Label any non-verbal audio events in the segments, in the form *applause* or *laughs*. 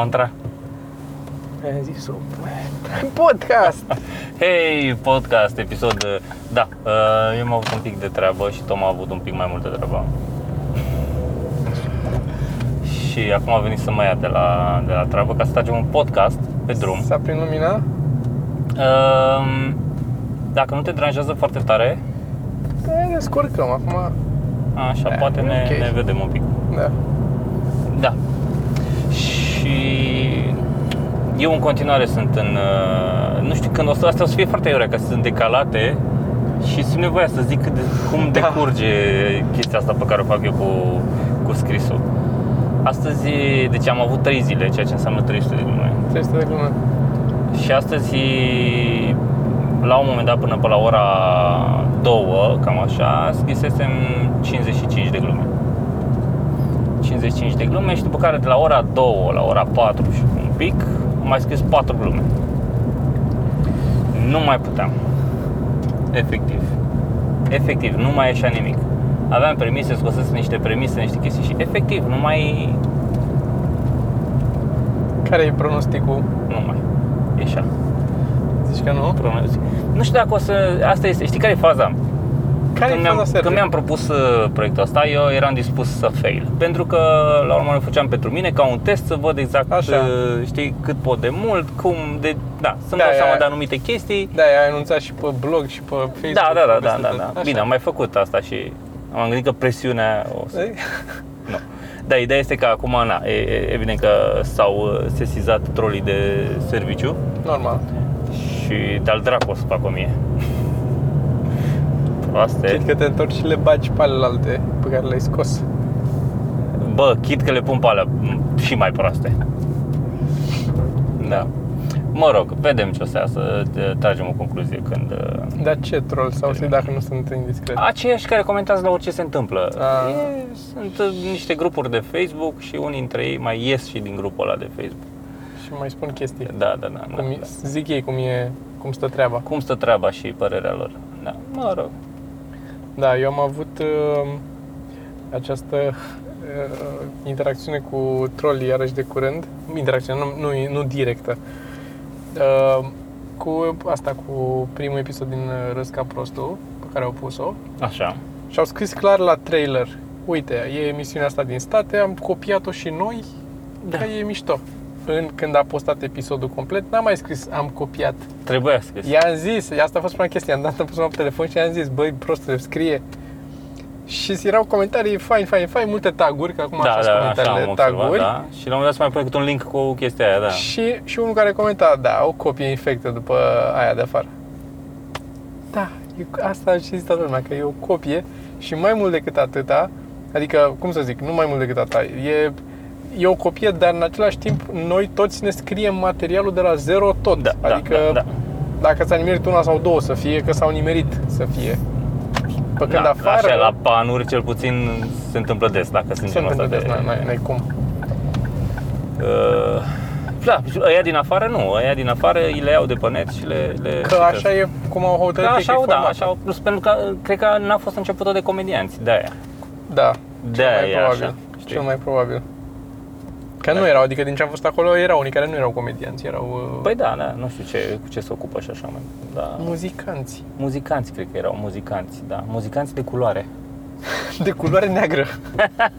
mantra? Ai zis-o. Podcast! Hei, podcast, episod... Da, uh, eu am avut un pic de treabă și Tom a avut un pic mai multă treabă. și acum a venit să mă ia de la, de la treabă ca să facem un podcast pe drum. S-a prin lumina? Uh, dacă nu te deranjează foarte tare, Da, ne descurcăm acum. așa, Da, poate e ne, ok. ne vedem un pic. Da. Da. Și eu în continuare sunt în... uh, Nu știu când o să... Asta o să fie foarte iurea, că sunt decalate și simt nevoia să zic cât de, cum Da. decurge chestia asta pe care o fac eu cu, cu scrisul. Astăzi, deci am avut 3 zile, ceea ce înseamnă 300 de glume. 300 de glume. Și astăzi, la un moment dat, până pe la ora 2, cam așa, scrisesem 55 de glume. 55 de glume și după care de la ora 2 la ora 4 și un pic, am mai scris 4 glume. Nu mai puteam. Efectiv. Efectiv, nu mai ieșea nimic. Aveam premise, scosesem niște premise, niște chestii și efectiv, nu mai, Care e pronosticul? nu mai ieșea. Zici că nu? pronostic. Nu știu dacă o să... Asta este, știi care e faza? Care când e mi-am, faza Sergiu? când mi-am propus uh, proiectul ăsta, eu eram dispus să fail. Pentru că, la urmă, îl făceam pentru mine ca un test să văd exact, Așa. uh, știi, cât pot de mult, cum de... Da, să-mi Da, dau e- seama de anumite chestii. Da, ai anunțat și pe blog și pe Facebook. Da, da, da, și da, peste da, tot. da. Așa. Bine, am mai făcut asta și am gândit că presiunea o să... Ei, Nu. Da, ideea este că acum, na, e, e, evident că s-au uh, sesizat trolii de serviciu Normal. și de-al dracu o să fac o mie. Proaste. Chit că te întorci și le bagi pe alelalte pe care le-ai scos. Bă, chit că le pun pe alea m, și mai proaste. Da. Mă rog, vedem ce o să iasă, te- tragem o concluzie când... uh, Dar ce troll sau să dacă nu sunt indiscret? Aceiași care comentează la orice se întâmplă. A. E, sunt uh, niște grupuri de Facebook și unii dintre ei mai ies și din grupul ăla de Facebook. Și mai spun chestii. Da, da, da. da, Cum, da. zic ei cum e, cum stă treaba. Cum stă treaba și părerea lor. Da, mă rog. Da, eu am avut uh, această uh, interacțiune cu trolli iarăși de curând. Interacțiune, nu, nu, nu directă. Uh, cu asta, cu primul episod din uh, Râs ca prostul, pe care au pus-o. Așa. Și au scris clar la trailer, uite, e emisiunea asta din state, am copiat-o și noi, Da. că e mișto. În, când a postat episodul complet, n-am mai scris am copiat. Trebuia scris. I-am zis, asta a fost prima chestie, am dat am pus pe telefon și i-am zis, băi, prostule, scrie. Și erau comentarii fain, fain, fain, multe taguri, că acum da, așa da, sunt așa comentariile, am observat, taguri. da. Și la un moment dat să mai pune câte un link cu chestia aia, da. Și, și unul care comenta, da, o copie infectă după aia de afară. Da, e, asta și zis toată lumea, că e o copie și mai mult decât atâta, adică, cum să zic, nu mai mult decât atâta, e, e o copie, dar în același timp noi toți ne scriem materialul de la zero tot. Da, da, adică da, da. dacă s-a nimerit una sau două să fie, că s-au nimerit să fie. Pe când da, afară Așa, la panuri cel puțin se întâmplă des, dacă sunt se genul întâmplă ăsta des, de... n-ai, n-ai, n-ai cum. Uh, da, ăia din afară nu, ăia din afară îi le iau de pe net și le... le Că așa e cum au Că hotărât ei așa, că e au, da, format. așa, au, plus pentru că cred că n-a fost începută de comedianți, de aia. Da, De cel aia mai e probabil. așa, știi? Cel mai probabil. Că nu erau, adică din ce am fost acolo, erau unii care nu erau comedianți, erau uh, Păi da, da, nu știu ce, cu ce se ocupă și așa, mai. Da. muzicanți. Muzicanți, cred că erau muzicanți, da. Muzicanți de culoare. *laughs* De culoare neagră.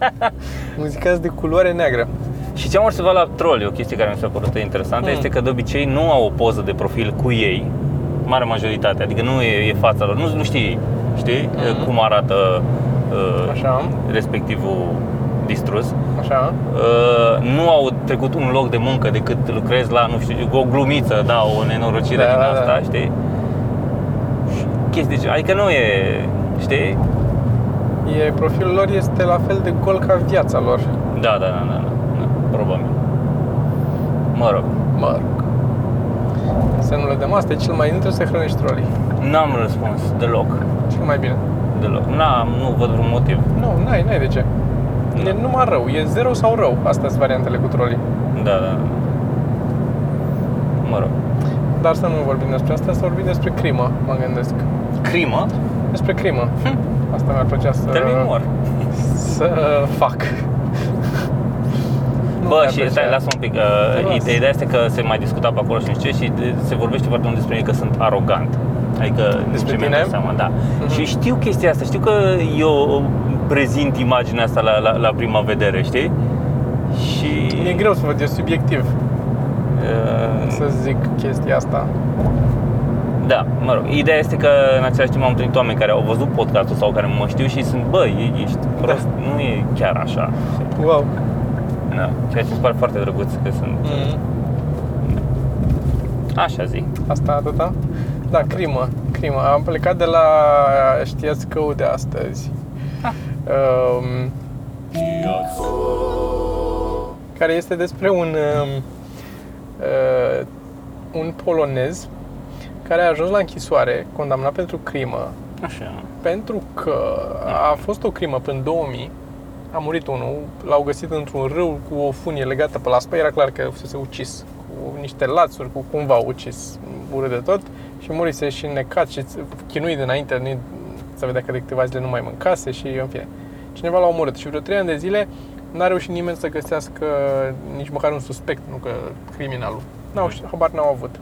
*laughs* muzicanți de culoare neagră. Și ce am observat la troll, o chestie care mi s-a părut interesantă, Mm. este că de obicei nu au o poză de profil cu ei, mare majoritate, adică nu e, e fața lor, nu, nu știi, știi, Mm. cum arată uh, Așa, respectivul distrus. așa. Uh, nu au trecut un loc de muncă decât lucrezi la, nu știu, o glumiță, da, o nenorocire Da, din da, asta, da. știi? Și Chestii, de genul. adică nu e, știi? E, profilul lor este la fel de gol ca viața lor. Da, da, da, da, da, da probabil. Mă rog, Mă rog. Semnul de masă e cel mai nu trebuie să hrănești trolii. n-am răspuns deloc, Cel mai bine. deloc. N-am, nu văd vreun motiv. Nu, n-ai, n-ai de ce. Nu. E numai rău, e zero sau rău. Astea sunt variantele cu trolii. Da, da. Mă rog. Dar să nu vorbim despre asta, să vorbim despre crimă, mă gândesc. Crimă? Despre crimă. Asta mi-ar plăcea să, Termin mor. să fac. nu Bă, mai și apreciat. stai, lasă un pic. Uh, Las. ideea ideea este că se mai discuta pe acolo și nu știu ce și de- se vorbește foarte mult despre mine că sunt arogant. Adică Despre ce mi-am tine? dat seama, da. Mhm. Și știu chestia asta, știu că eu prezint imaginea asta la, la, la prima vedere, știi? Și E greu să văd, e subiectiv uh, să zic chestia asta. Da, mă rog, ideea este că în același timp am întâlnit oameni care au văzut podcastul sau care mă știu și sunt, bă, e- ești prost, nu e chiar așa. Wow. Da, ceea ce îmi pare foarte drăguț că sunt, Mm. așa zic. Asta atâta? Da, crimă, crimă. Am plecat de la știați că de astăzi. Ah. Um, care este despre un um, uh, un polonez care a ajuns la închisoare, condamnat pentru crimă, Așa. pentru că a fost o crimă până în 2000, a murit unul, l-au găsit într-un râu cu o funie legată pe la spate, era clar că fusese ucis cu niște lațuri, cu cumva ucis urât de tot. Și murise și necat și chinuit dinainte, nu să vedea că de câteva zile nu mai mâncase și în fine. Cineva l-a omorât și vreo trei ani de zile n-a reușit nimeni să găsească nici măcar un suspect, nu că criminalul. N-au, știut, habar n-au avut.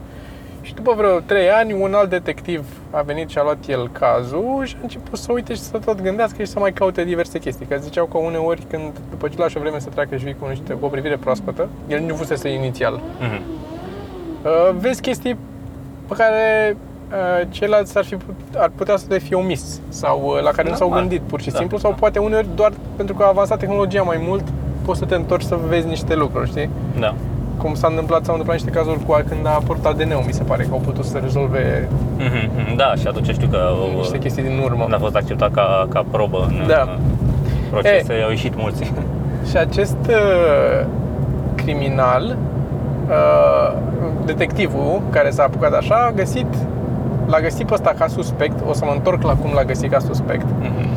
Și după vreo 3 ani, un alt detectiv a venit și a luat el cazul și a început să uite și să tot gândească și să mai caute diverse chestii. Că ziceau că uneori când, după ce lași o vreme să treacă și vii cu, niște, cu o privire proaspătă, el nu fusese inițial, Mhm. uh, vezi chestii pe care uh, ceilalți ar, fi, put- ar putea să le fie omis sau uh, la care nu s-au Normal. gândit pur și Da, simplu sau da. poate uneori doar pentru că a avansat tehnologia mai mult poți să te întorci să vezi niște lucruri, știi? Da. Cum s-a întâmplat, s-au întâmplat niște cazuri cu când a apărut ADN-ul, mi se pare că au putut să rezolve Mhm, mhm. Da, și atunci știu că niște chestii din urmă. a fost acceptat ca, ca probă în Da. uh, procese, au ieșit mulți. *laughs* Și acest uh, criminal, uh, detectivul care s-a apucat așa, a găsit, l-a găsit pe ăsta ca suspect, o să mă întorc la cum l-a găsit ca suspect, Mhm.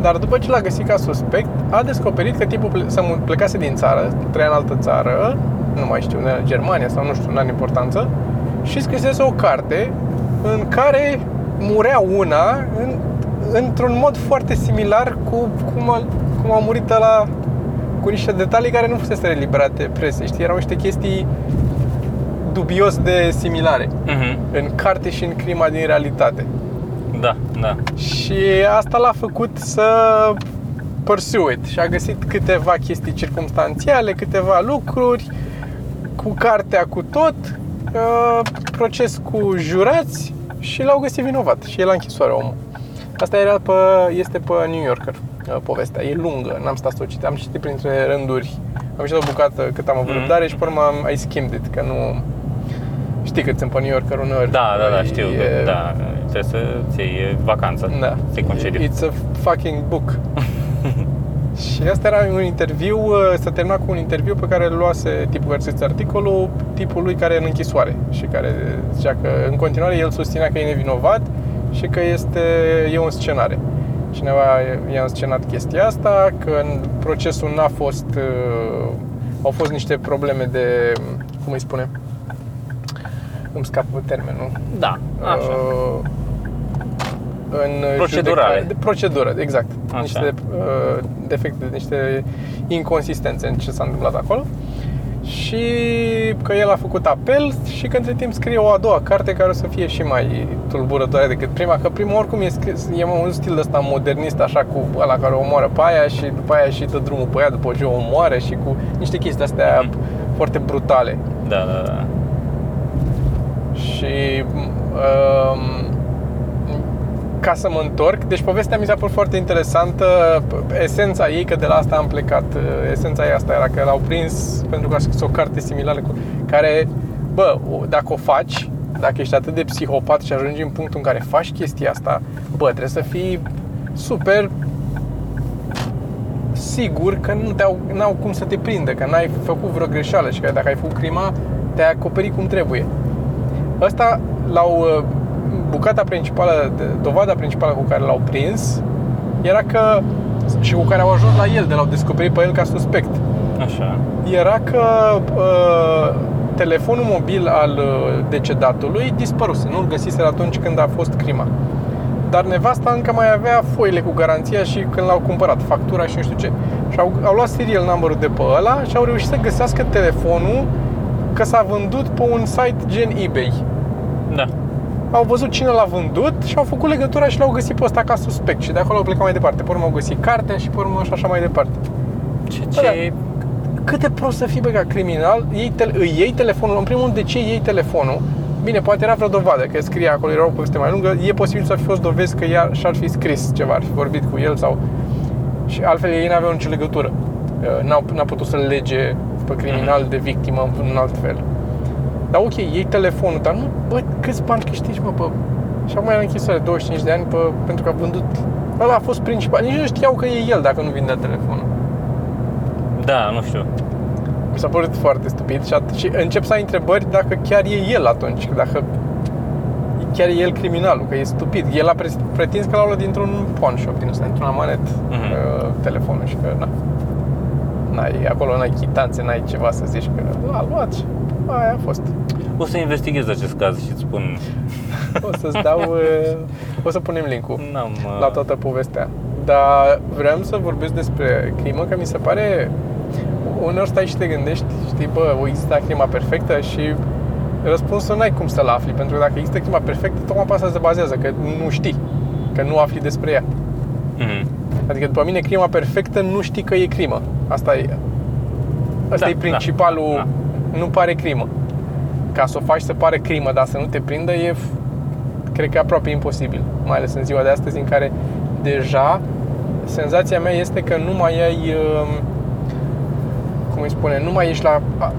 dar după ce l-a găsit ca suspect, a descoperit că tipul ple- să mu- plecase din țară, trăia în altă țară, nu mai știu, în Germania sau nu știu, nu are importanță, și scrisese o carte în care murea una în, într-un mod foarte similar cu cum a, cum a murit la cu niște detalii care nu fusese eliberate presei, știi? Erau niște chestii dubios de similare Mhm. în carte și în crima din realitate. Da, da. Și asta l-a făcut să pursue it și a găsit câteva chestii circumstanțiale, câteva lucruri, cu cartea cu tot, uh, proces cu jurați și l-au găsit vinovat și el a închisoare omul. Asta era pe, este pe New Yorker uh, povestea, e lungă, n-am stat să o citit, am citit printre rânduri, am citit o bucată cât am avut Mhm. răbdare și pe urmă am I skimmed it, că nu... Știi cât sunt pe New Yorker uneori. Da, da, da, știu. E- Da, trebuie să-ți iei e vacanță. Da. Să-i concediu. It's a fucking book. *laughs* și asta era un interviu, uh, s-a terminat cu un interviu pe care îl luase tipul care scrie articolul, tipul lui care e în închisoare și care zicea că în continuare el susținea că e nevinovat și că este, e o scenare. Cineva i-a înscenat chestia asta, că în procesul n-a fost, uh, au fost niște probleme de, cum îi spune, îmi scapă termenul, Da, așa. Uh, în Procedurale. judeca- de procedură, exact. Așa. Niște uh, defecte, niște inconsistențe în ce s-a întâmplat acolo. Și că el a făcut apel și că între timp scrie o a doua carte care o să fie și mai tulburătoare decât prima, că prima oricum e, scris, e un stil ăsta modernist, așa cu ăla care o omoară pe aia și după aia și dă drumul pe ea după ce o omoară și cu niște chestii astea Mhm. foarte brutale. Da, da, da. Și um, ca să mă întorc, deci povestea mi s-a părut foarte interesantă, esența ei, că de la asta am plecat, esența ei asta era că l-au prins pentru că a scris o carte similară cu care, bă, o- dacă o faci, dacă ești atât de psihopat și ajungi în punctul în care faci chestia asta, bă, trebuie să fii super sigur că nu te-au, n-au cum să te prindă, că n-ai făcut vreo greșeală și că dacă ai făcut crima, te-ai acoperit cum trebuie. Ăsta l-au uh, bucata principală, de- dovada principală cu care l-au prins era că și cu care au ajuns la el, de l-au descoperit pe el ca suspect. Așa. Era că uh, telefonul mobil al uh, decedatului dispăruse, nu-l găsiseră atunci când a fost crima. Dar nevasta încă mai avea foile cu garanția și când l-au cumpărat, factura și nu știu ce. Și au, au luat serial number de pe ăla și au reușit să găsească telefonul că s-a vândut pe un site gen eBay. Da. Au văzut cine l-a vândut și au făcut legătura și l-au găsit pe ăsta ca suspect. Și de acolo au plecat mai departe. Pe urmă au găsit cartea și pe urmă și așa mai departe. Ce, Bă, da. ce... Cât de prost să fii, bă, ca criminal, iei tel- îi iei telefonul, în primul rând, de ce iei telefonul? Bine, poate era vreo dovadă, că scrie acolo, era o poveste mai lungă, e posibil să fi fost dovezi că ea și-ar fi scris ceva, ar fi vorbit cu el sau... Și altfel ei n-aveau nicio legătură. Uh, N-au, n-a putut să lege pe criminal de victimă în alt fel. Dar ok, iei telefonul, dar nu, bă, câți bani câștigi, mă, bă? Și acum e la închisoare 25 de ani pe, pentru că a vândut... Ăla a fost principal. Nici nu știau că e el dacă nu vindea telefonul. Da, nu știu. Mi s-a părut foarte stupid și, at- și încep să ai întrebări dacă chiar e el atunci, că dacă chiar e el criminalul, că e stupid. El a pre- pretins că l-a luat dintr-un pawn shop, din ăsta, dintr-un amanet Mhm. uh, telefonul și că na, n-ai, acolo n-ai chitanțe, n-ai ceva să zici că a luat și aia a fost. O să investighez acest caz și îți spun... O să-ți dau, uh, *laughs* o să punem link-ul N-am... uh, la toată povestea. Dar vreau să vorbesc despre crimă, că mi se pare uneori stai și te gândești, știi, bă, o există crima perfectă și răspunsul n-ai cum să-l afli, pentru că dacă există crima perfectă, tocmai pe asta se bazează, că nu știi, că nu afli despre ea. mhm. Adică după mine crima perfectă nu știi că e crimă. Asta e Asta Da, e principalul, da, nu pare crimă. Ca să o faci să pare crimă, dar să nu te prindă e f- cred că e aproape imposibil, mai ales în ziua de astăzi în care deja senzația mea este că nu mai ai um, cum îi spune, nu mai ești la a-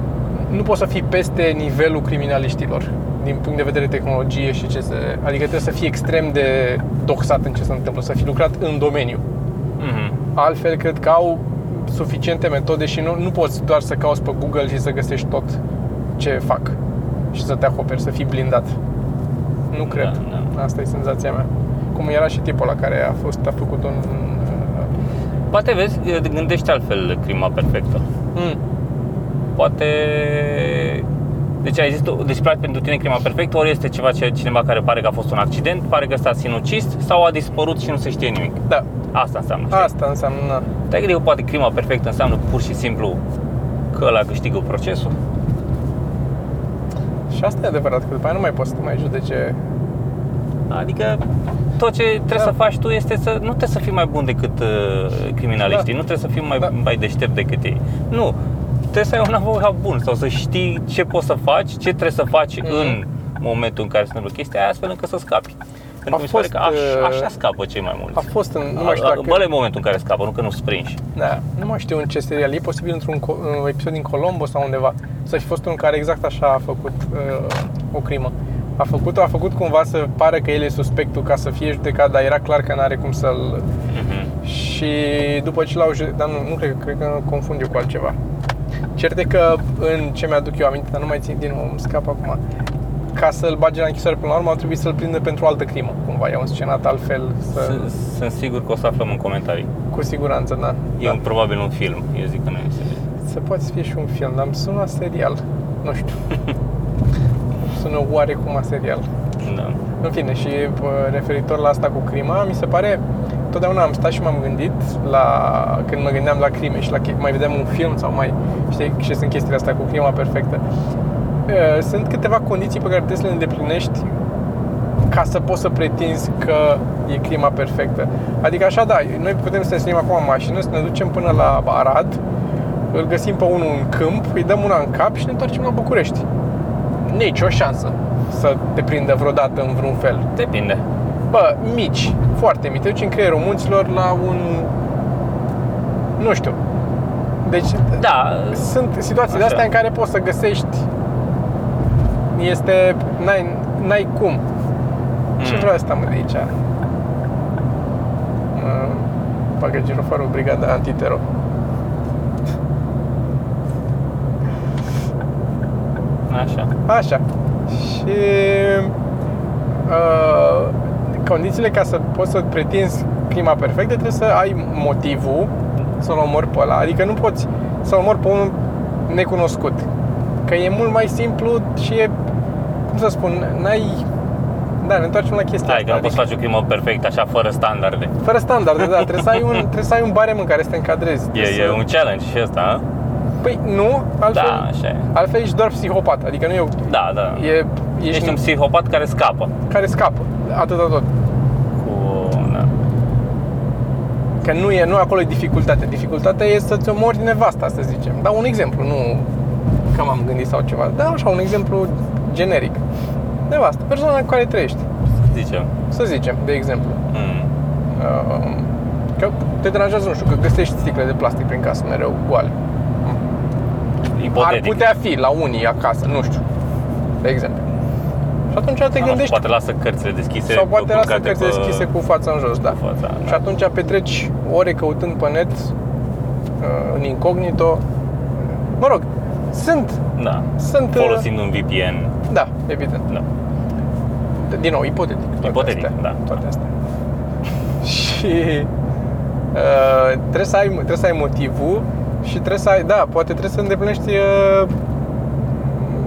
nu poți să fii peste nivelul criminaliștilor din punct de vedere tehnologie și ce se, adică trebuie să fii extrem de doxat în ce se întâmplă, să fii lucrat în domeniu. Mhm. Altfel, cred că au suficiente metode și nu, nu poți doar să cauți pe Google și să găsești tot ce fac și să te acoperi, să fii blindat. Nu cred. da. Asta e senzația mea. Cum era și tipul la care a fost a făcut un Poate vezi, gândești altfel crima perfectă. mm, Poate... Deci ai zis tu, deci practic pentru tine crima perfectă ori este ceva ce cineva care pare că a fost un accident, pare că ăsta a sinucis sau a dispărut și nu se știe nimic. da, Asta înseamnă. știi? asta înseamnă Te-ai gândit că poate crima perfectă înseamnă pur și simplu că ăla câștigă procesul? și asta e adevărat, că după aia nu mai poți să te mai judece Adică tot ce trebuie Da. să faci tu este să nu trebuie să fii mai bun decât uh, criminaliștii, Da. nu trebuie să fii mai, Da. mai deștept decât ei. Nu, trebuie să ai un avocat bun sau să știi ce poți să faci, ce trebuie să faci Mhm. în momentul în care se întâmplă chestia aia, astfel încât să scapi. Pentru că mi se pare fost, că așa, uh, așa scapă cei mai mulți. a fost în, nu mai știu dacă Bă, e momentul în care scapă, nu că nu sprinși. Da, nu mai știu în ce serial, e posibil într-un co- un episod din Colombo sau undeva să fi fost unul care exact așa a făcut uh, o crimă. A făcut a făcut cumva să pară că el e suspectul ca să fie judecat, dar era clar că n-are cum să-l... Mhm. Și după ce l-au judecat, dar nu, nu cred, cred că confund eu cu altceva. Cert e că în ce mi-aduc eu aminte, dar nu mai țin din nou, îmi scap acum, ca să-l bage la închisoare până la urmă, au trebuit să-l prindă pentru o altă crimă. Cumva i-au înscenat altfel, să, Sunt- Sunt sigur că o să aflăm în comentarii. cu siguranță, da. E da. un, probabil un film, eu zic că nu e serial. Se poate să fie și un film, dar îmi sună serial. Nu știu. Îmi *laughs* sună oarecum a serial. Da. În fine, și bă, referitor la asta cu crima, mi se pare, totdeauna am stat și m-am gândit la, când mă gândeam la crime și la, che- mai vedeam un film sau mai, știi, ce sunt chestiile astea cu crima perfectă. Uh, Sunt câteva condiții pe care trebuie să le îndeplinești ca să poți să pretinzi că e crima perfectă. Adică așa, da, noi putem să ne sărim acum în mașină, să ne ducem până la Arad, îl găsim pe unul în câmp, îi dăm una în cap și ne întoarcem la București. Nici o șansă să te prindă vreodată în vreun fel. Depinde. Bă, mici, foarte mici. Te duci în creierul munților la un... Nu știu. Deci, Da, sunt situații de Așa. astea în care poți să găsești este, n-ai, n-ai cum. Ce Mm. vreau asta mă de aici? Mă Bagă girofarul brigada antitero. așa. Așa. Și uh, condițiile ca să poți să pretinzi crima perfectă trebuie să ai motivul să-l omori pe ăla. Adică nu poți să-l omori pe unul necunoscut. Că e mult mai simplu și e, cum să spun, n-ai, Da, ne întoarcem la chestia Hai că asta. nu poți face o crimă perfectă așa, fără standarde. Fără standarde, da, trebuie să ai un, *laughs* trebuie să ai un barem în care să te încadrezi. E, Trebuie e să... un challenge și ăsta, a? Păi nu, altfel, Da, așa e. altfel ești doar psihopat, adică nu e, Da, da. e ești, Ești un psihopat care scapă. care scapă, atâta tot. Că nu e, nu acolo e dificultatea. Dificultatea e să-ți omori nevasta, să zicem. Dau un exemplu, nu că m-am gândit sau ceva. Da, așa, un exemplu generic. Nevasta, persoana cu care trăiești, Zicem. să zicem, de exemplu. Mm. Uh, Că te deranjează, nu știu, că găsești sticle de plastic prin casă mereu goale. Ipotetic. Ar putea fi la unii acasă, nu știu, de exemplu. Și atunci te Da, gândești, Poate lasă cărțile deschise. sau poate lasă culcate cărți pe- deschise cu fața în jos, da. cu fața, Și da. atunci petreci ore căutând pe net, uh, în incognito. Mă rog, sunt, Da. sunt... uh, Folosind un VPN. Da, evident. Da. Din nou, ipotetic. toate Ipotetic, astea, da. Toate astea. *laughs* Și uh, trebuie, să ai, trebuie să ai motivul și trebuie să ai, da, poate trebuie să îndeplinești uh,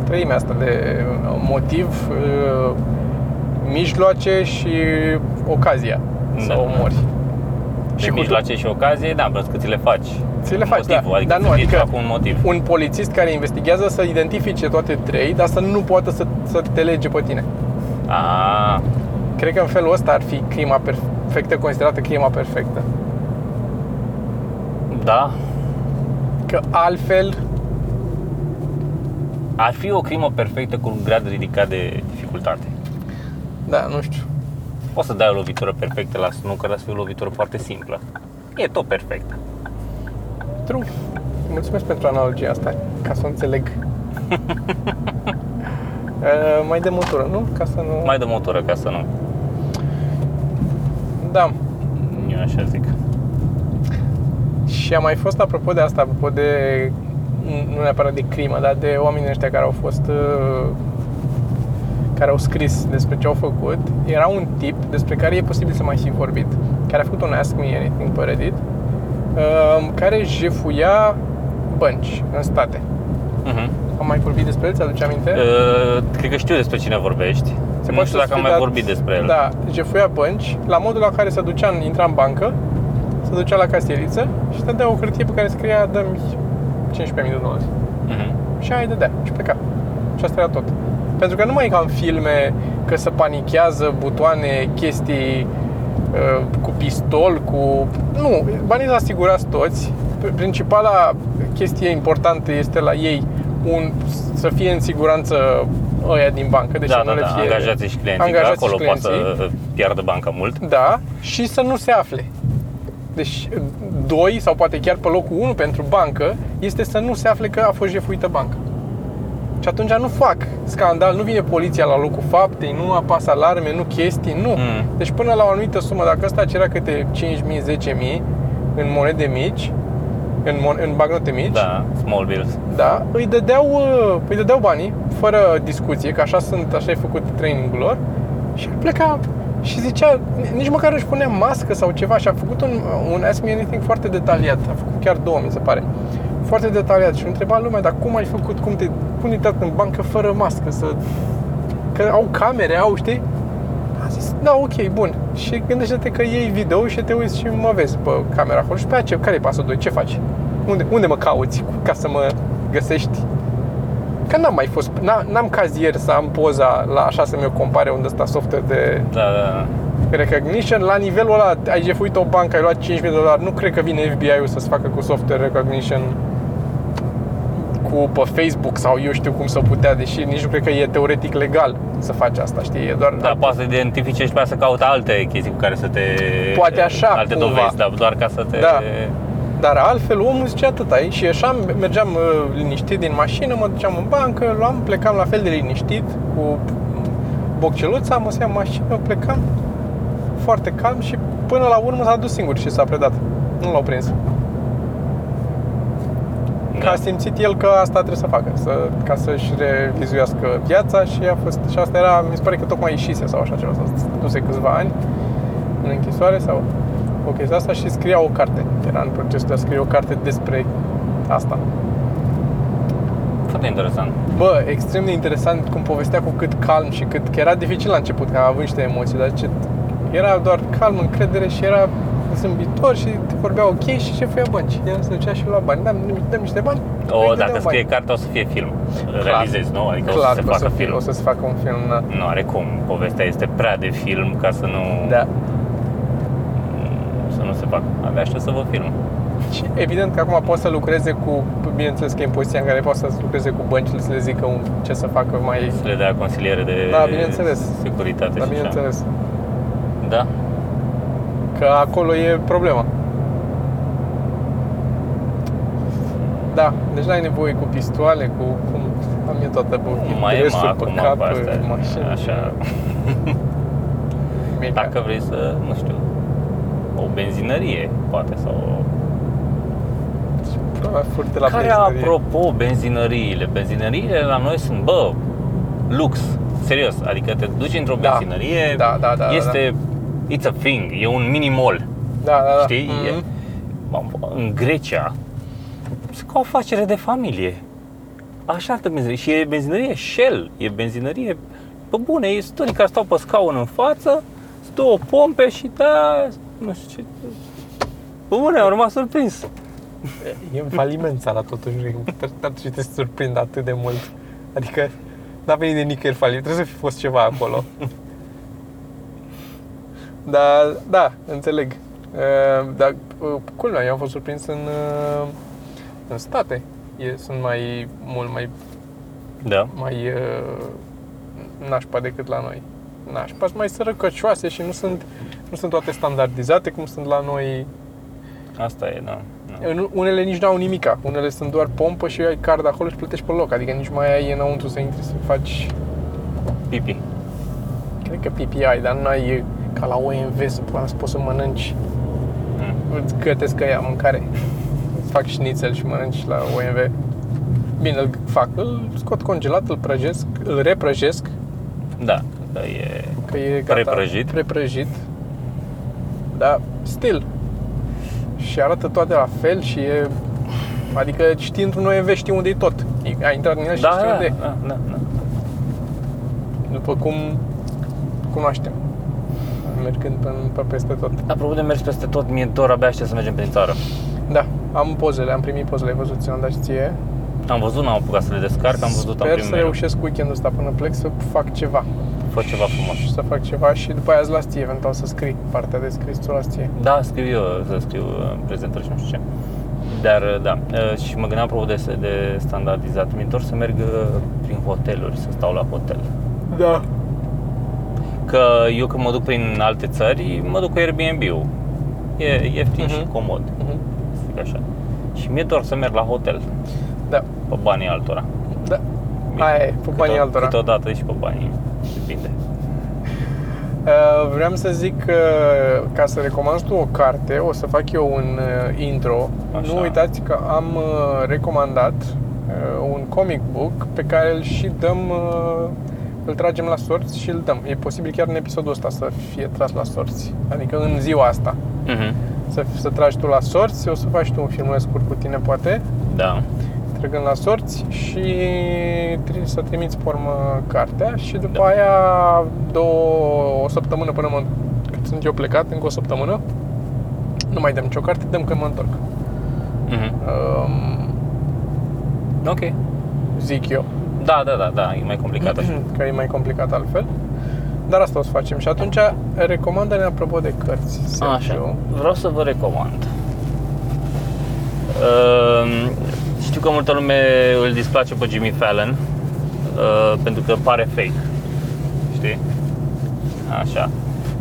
treimea asta de uh, motiv, uh, mijloace și ocazia să Da. omori. Și cu mijloace și ocazie, da, vreau că ți le faci. Ți le faci, motivul, da. Adică Dar nu, să fie adică ceva cu un motiv. un polițist care investigează să identifice toate trei, dar să nu poată să, să te lege pe tine. A, Cred că în felul ăsta ar fi crima perfectă, considerată crima perfectă. da. Că altfel, Ar fi o crimă perfectă cu un grad ridicat de dificultate. da, nu știu. Poți să dai o lovitură perfectă la snooker, dar să fie o lovitură foarte simplă. E tot perfect. True. Mulțumesc pentru analogia asta, ca să o înțeleg. *laughs* uh, mai de motoră, nu? Ca să nu... Mai de motoră ca să nu. Da. Eu așa zic. Și a mai fost, apropo de asta, apropo de, nu neapărat de crimă, dar de oamenii ăștia care au fost, uh, care au scris despre ce au făcut, era un tip despre care e posibil să mai fi vorbit, care a făcut un Ask Me Anything pe Reddit, uh, care jefuia bănci în state. Uh-huh. Am mai vorbit despre el, ți-aduce aminte? Uh, cred că știu despre cine vorbești. Se nu poate știu să dacă am fie mai dat- vorbit despre el. Da, jefuia bănci, la modul la care se ducea, în, intra în bancă, se ducea la casieriță și te dea o hârtie pe care scria dă-mi 15.000 de dolari. Uh-huh. Și aia îi dădea și pleca. Și asta era tot. Pentru că nu mai e ca în filme că se panichează butoane, chestii uh, cu pistol, cu... Nu, banii sunt asigurați toți. Principala chestie importantă este la ei un, să fie în siguranță ăia din bancă, deci da, să da, nu le da, fie angajații și clienții, angajații că acolo și poate clienții. să piardă banca mult. Da, și să nu se afle. Deci, doi sau poate chiar pe locul 1 pentru bancă este să nu se afle că a fost jefuită banca. Și atunci nu fac scandal, nu vine poliția la locul faptei, nu apasă alarme, nu chestii, nu. Mm. Deci până la o anumită sumă, dacă ăsta cerea câte 5.000, 10.000 în monede mici, în, mon- în bagnote mici, Da, small bills. da, îi dădeau, uh, îi dădeau banii, fără discuție, că așa sunt, așa e făcut trainingul lor și el pleca și zicea, nici măcar își punea mască sau ceva și a făcut un, un Ask Me Anything foarte detaliat, a făcut chiar două, mi se pare, foarte detaliat și întreba lumea, dar cum ai făcut, cum te, cum te în bancă fără mască, să, că au camere, au, știi? A zis, da, ok, bun. Și gândește-te că iei video și te uiți și mă vezi pe camera acolo și pe aceea, care e pasul 2? Ce faci? Unde, unde mă cauți ca să mă găsești? Că n-am mai fost, n- n-am cazier să am poza la așa să mi-o compare unde sta software de Da, da, da. recognition. La nivelul ăla, ai jefuit o bancă, ai luat 5.000 de dolari, nu cred că vine FBI-ul să-ți facă cu software recognition cu pe Facebook sau eu știu cum să putea, deși nici nu cred că e teoretic legal să faci asta, știi? E doar Da, poate să identifice și pe să caute alte chestii cu care să te... Poate așa, Alte cumva. dovezi, dar doar ca să te... Da. Dar altfel omul zicea atâta și ieșeam, mergeam uh, liniștit din mașină, mă duceam în bancă, luam, plecam la fel de liniștit cu bocceluța, mă în mașină, plecam foarte calm și până la urmă s-a dus singur și s-a predat. Nu l-au prins. Că Da. a simțit el că asta trebuie să facă, să, ca să-și revizuiască viața și a fost, și asta era, mi se pare că tocmai ieșise sau așa ceva, sau duse câțiva ani în închisoare sau o chestie asta și scria o carte. Era în procesul de a scrie o carte despre asta. Foarte interesant. Bă, extrem de interesant cum povestea cu cât calm și cât că era dificil la început, că având niște emoții, dar ce, era doar calm, încredere și era zâmbitor și te vorbea ok și șeful ia bănci. El se ducea și lua bani. Dăm, dăm niște bani. O, îi dacă dădeau scrie bani. carte, o să fie film. Realizezi, nu? Adică Clar o să se că facă o să, fie, film. o să se facă un film, da. Nu are cum. Povestea este prea de film ca să nu, da. Să nu se facă. Abia aștept să văd film. Și evident că acum poate să lucreze cu, bineînțeles că e în poziția în care poate să lucreze cu băncile, să le zică un, ce să facă mai... Să le dea consiliere de Da, bineînțeles. securitate Da, și așa. bineînțeles. Da? Că acolo e problema. Da, deci n-ai nevoie cu pistoale, cu cum am eu toată pe Mai e interesul mai pe acum cap, pe astea, pe mașină. așa. *laughs* Mega. Dacă vrei să, nu știu, o benzinărie, poate, sau... Da, furt de la Care, benzinărie. apropo, benzinăriile? Benzinăriile la noi sunt, bă, lux. Serios, adică te duci într-o Da. benzinărie, Da, da, da, este, it's a thing, e un mini mall, Da, da, da. știi? E, Mhm. Bă, în Grecia, e ca o afacere de familie. Așa arată benzinărie. Și e benzinărie Shell, e benzinărie, pe bune, e studii care stau pe scaun în față, sunt două pompe și da, nu știu ce. Pe bune, am rămas surprins. E în faliment țara totuși, atunci te surprind atât de mult. Adică n-a venit de nicăieri faliment, trebuie să fi fost ceva acolo. Dar, da, înțeleg. Uh, Dar, uh, culmea, eu am fost surprins în, uh, în state. E, sunt mai, mult mai, Da. mai uh, nașpa decât la noi. Nașpa sunt mai sărăcăcioase și nu sunt, nu sunt toate standardizate cum sunt la noi Asta e, da. da. în unele nici n-au nimica, unele sunt doar pompă și ai card acolo și plătești pe loc, adică nici mai ai înăuntru să intri să faci, Pipi. cred că PPI, dar nu ai ca la OMV să, po- să poți să mănânci, Mm. îți gătesc ea mâncare, îți fac șnițel și mănânci la OMV. Bine, îl fac, îl scot congelat, îl prăjesc, îl reprăjesc, Da, că e... că e gata, Preprăjit. preprăjit. Da, still. Și arată toate la fel și e Adică știi într-un OMV, știi unde e tot. Ai intrat în el și Da, știi da, unde e. da, da, da. după cum cunoaștem, mergând pe, pe peste tot. Apropo de mers peste tot, mie doar abia aștept să mergem prin țară. Da, am pozele, am primit pozele, ai văzut, ți le-am dat și ție. Am văzut, n-am apucat să le descarc, am văzut, am Sper primit să mail reușesc weekendul ăsta până plec să fac ceva. Fă ceva frumos. Să fac ceva și după aia îți las ție, eventual să scrii partea de scris, tu o las ție. Da, scriu eu, să scriu uh, prezentări și nu știu ce. Dar, uh, da, uh, și mă gândeam apropo de, de standardizat. Mi întorc să merg uh, prin hoteluri, să stau la hotel. Da. Că eu când mă duc prin alte țări, mă duc cu Airbnb-ul. E ieftin Mhm. și comod, Mhm. să zic așa. Și mi-e dor să merg la hotel, Da. pe banii altora. Da. Aia e, pe banii Câte- altora. Câteodată și pe banii, depinde. Uh, vreau să zic că ca să recomanzi tu o carte, o să fac eu un uh, intro. Așa. Nu uitați că am uh, recomandat uh, un comic book pe care îl și dăm, uh, îl tragem la sorți și îl dăm. E posibil chiar în episodul ăsta să fie tras la sorți, adică în ziua asta. Mhm. Să, să tragi tu la sorți, o să faci tu un filmuleț scurt cu tine, poate, Da. Trăgând la sorți și tri- să trimiți pe urmă cartea și după Da. aia două, o săptămână până mă, cât sunt eu plecat, încă o săptămână, nu mai dăm nicio carte, dăm când mă întorc. Mhm. Um, Ok. zic eu, Da, da, da, da, e mai complicat așa. *clears throat* că e mai complicat altfel. Dar asta o să facem și atunci recomandă-ne apropo de cărți, Sergiu. Așa, vreau să vă recomand. Uh, știu că multă lume îl displace pe Jimmy Fallon uh, pentru că pare fake. Știi? Așa.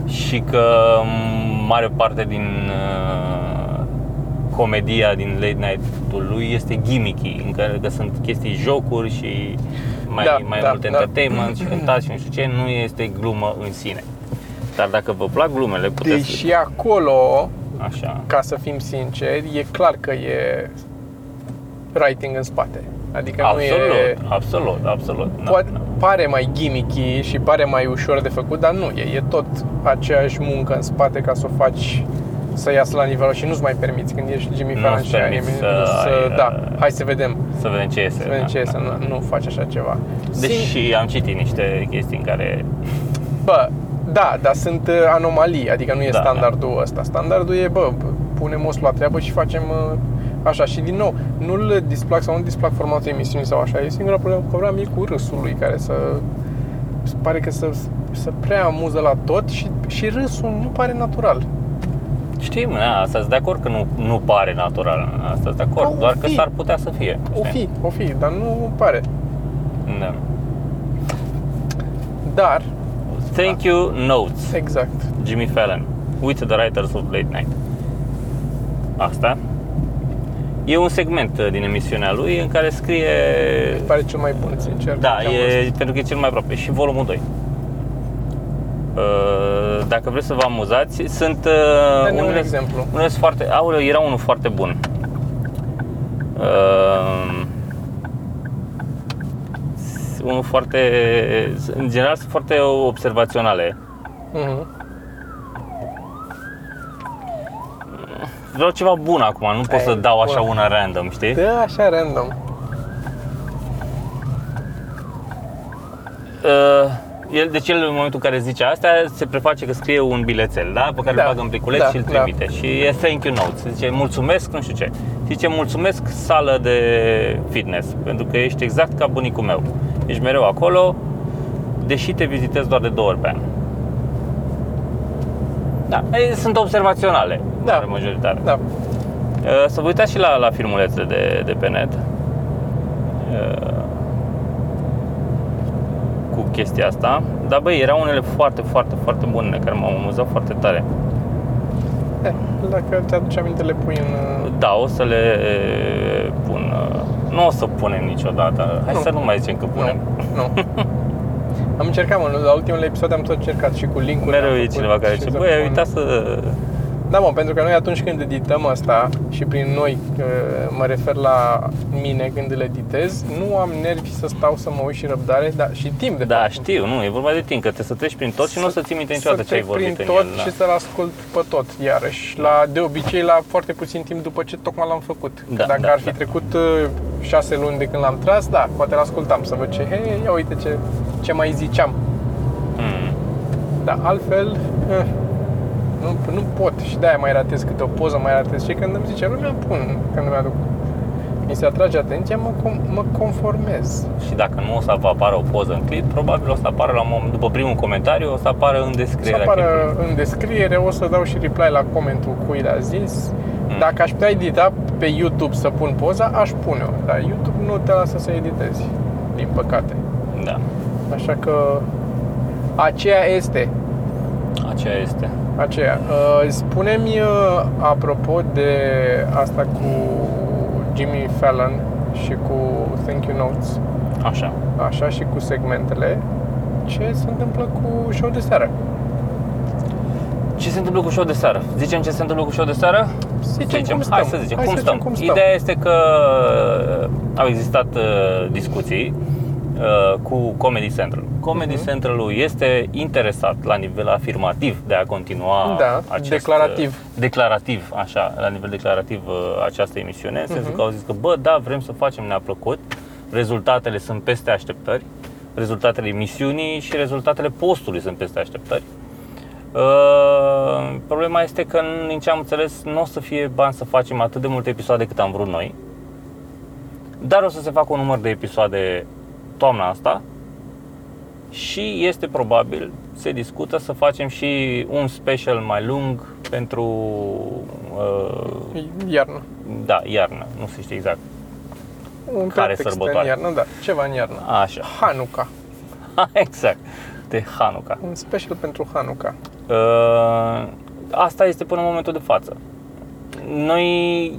Și că m, mare parte din uh, comedia din late night-ul lui este gimmicky, în care că sunt chestii jocuri și mai, Da, mai da, mult da. entertainment și cântat și nu știu ce, nu este glumă în sine. Dar dacă vă plac glumele, puteți Deși acolo, Așa. ca să fim sinceri, e clar că e writing în spate. Adică nu Absolut, e... absolut, absolut. Da, Poate, da. pare mai gimmicky și pare mai ușor de făcut, dar nu e. E tot aceeași muncă în spate ca să o faci să iasă la nivelul și nu-ți mai permiți când ești Jimmy Nu Fallon îți și ai, permiți să, să ai, da, uh, hai să vedem, Să vedem ce iese. să vedem da, ce este, da. nu, nu faci așa ceva. Sim- Deși am citit niște chestii în care Bă, da, dar sunt uh, anomalii, adică nu e Da, standardul ăsta. Standardul e, bă, punem osul la treabă și facem uh, așa. Și din nou, nu-l displac sau nu displac formatul emisiunii sau așa. E singura problemă că vreau mie cu râsul lui, care să se pare că să, să prea amuză la tot și, și râsul nu pare natural. Știm, da, asta sunt de acord că nu, nu pare natural. Asta sunt de acord, O doar că fi. s-ar putea să fie. O știi? fi, o fi, dar nu pare. Da. Dar, Thank you notes. exact. Jimmy Fallon. With the writers of late night. Asta. E un segment uh, din emisiunea lui în care scrie Pare cel mai bun, sincer. Da, ce am e, văzut. pentru că e cel mai aproape. Și volumul 2. Uh, Dacă vreți să vă amuzați, sunt uh, Dă-ne un unele, exemplu. unele sunt foarte... Aoleu, era unul foarte bun. Uh, unul foarte... În general sunt foarte observaționale. Mhm. Vreau ceva bun acum, nu pot Ai, să dau așa bun. una random, știi? Da, așa random. Uh, el, deci el în momentul în care zice asta se preface că scrie un bilețel, da? Pe care Da, îl bagă în pliculeț da, și îl da. trimite. Și e thank you note. Zice mulțumesc, nu știu ce. Zice mulțumesc sală de fitness, pentru că ești exact ca bunicul meu. Ești mereu acolo, deși te vizitez doar de două ori pe an. Da, ei, sunt observaționale, Da. mare majoritate. Da. Uh, Să vă uitați și la, la filmulețe de, de pe net uh, cu chestia asta. Dar băi, erau unele foarte, foarte, foarte bune care m-au amuzat foarte tare. Eh, Dacă ți-aduce aminte, le pui în... uh, Da, o să le pun. uh, Nu o să punem niciodată. Hai Nu. să nu mai zicem că punem. Nu, nu. Am încercat, mă, la ultimele episoade am tot încercat și cu link-uri. Mereu am e făcut cineva care și zice, să băi, ai pun- uitat să... Da, mă, pentru că noi atunci când edităm asta și prin noi uh, mă refer la mine când îl editez, nu am nervi să stau să mă uit și răbdare, dar și timp de Da, fapt. știu, nu, e vorba de timp, că trebuie să treci prin tot și nu o să ții minte niciodată să ce ai trec prin vorbit în tot el. da. și să-l ascult pe tot, iarăși. La, de obicei, la foarte puțin timp după ce tocmai l-am făcut. Da, Dacă da, ar fi da. trecut uh, șase luni de când l-am tras, da, poate l-ascultam să văd ce, hei, ia uite ce, ce mai ziceam. Mm. Dar altfel, eh, nu, nu pot și de-aia mai ratez câte o poză, mai ratez și când îmi zice lumea, pun, când îmi aduc. Mi se atrage atenția, mă, com- mă conformez. Și dacă nu o să vă apară o poză în clip, probabil o să apară la un moment, după primul comentariu, o să apară în Să descrierea apară clipului. în descriere, o să dau și reply la comentul cui l-a zis. Mm. Dacă aș putea edita pe YouTube să pun poza, aș pune-o. Dar YouTube nu te lasă să editezi, din păcate. Da, Așa că aceea este. aceea este. Aceea. Uh, Spune-mi, uh, apropo de asta cu Jimmy Fallon și cu Thank You Notes, Așa. așa și cu segmentele, ce se întâmplă cu show de seară? Ce se întâmplă cu show de seară? Zicem ce se întâmplă cu show de seară? Zicem cum Hai stăm. să zicem, Hai cum, să stăm? zicem cum stăm. Ideea este că uh, au existat uh, discuții uh, cu Comedy Central. Comedy Mhm. Central-ul este interesat la nivel afirmativ de a continua Da, acest, declarativ. uh, declarativ, așa, la nivel declarativ uh, această emisiune, în sensul Mhm. că au zis că, bă, da, vrem să facem, ne-a plăcut, rezultatele sunt peste așteptări, rezultatele emisiunii și rezultatele postului sunt peste așteptări. Uh, problema este că, din ce am înțeles, nu o să fie bani să facem atât de multe episoade cât am vrut noi, dar o să se facă un număr de episoade toamna asta și este probabil, se discută să facem și un special mai lung pentru uh, Iarnă. da, iarnă, nu se știe exact. Un Care pretext sărbătoare? în iarnă, da, ceva în iarnă. Așa, Hanukkah. *laughs* exact, de Hanukkah. Un special pentru Hanukkah. Uh, asta este până în momentul de față. Noi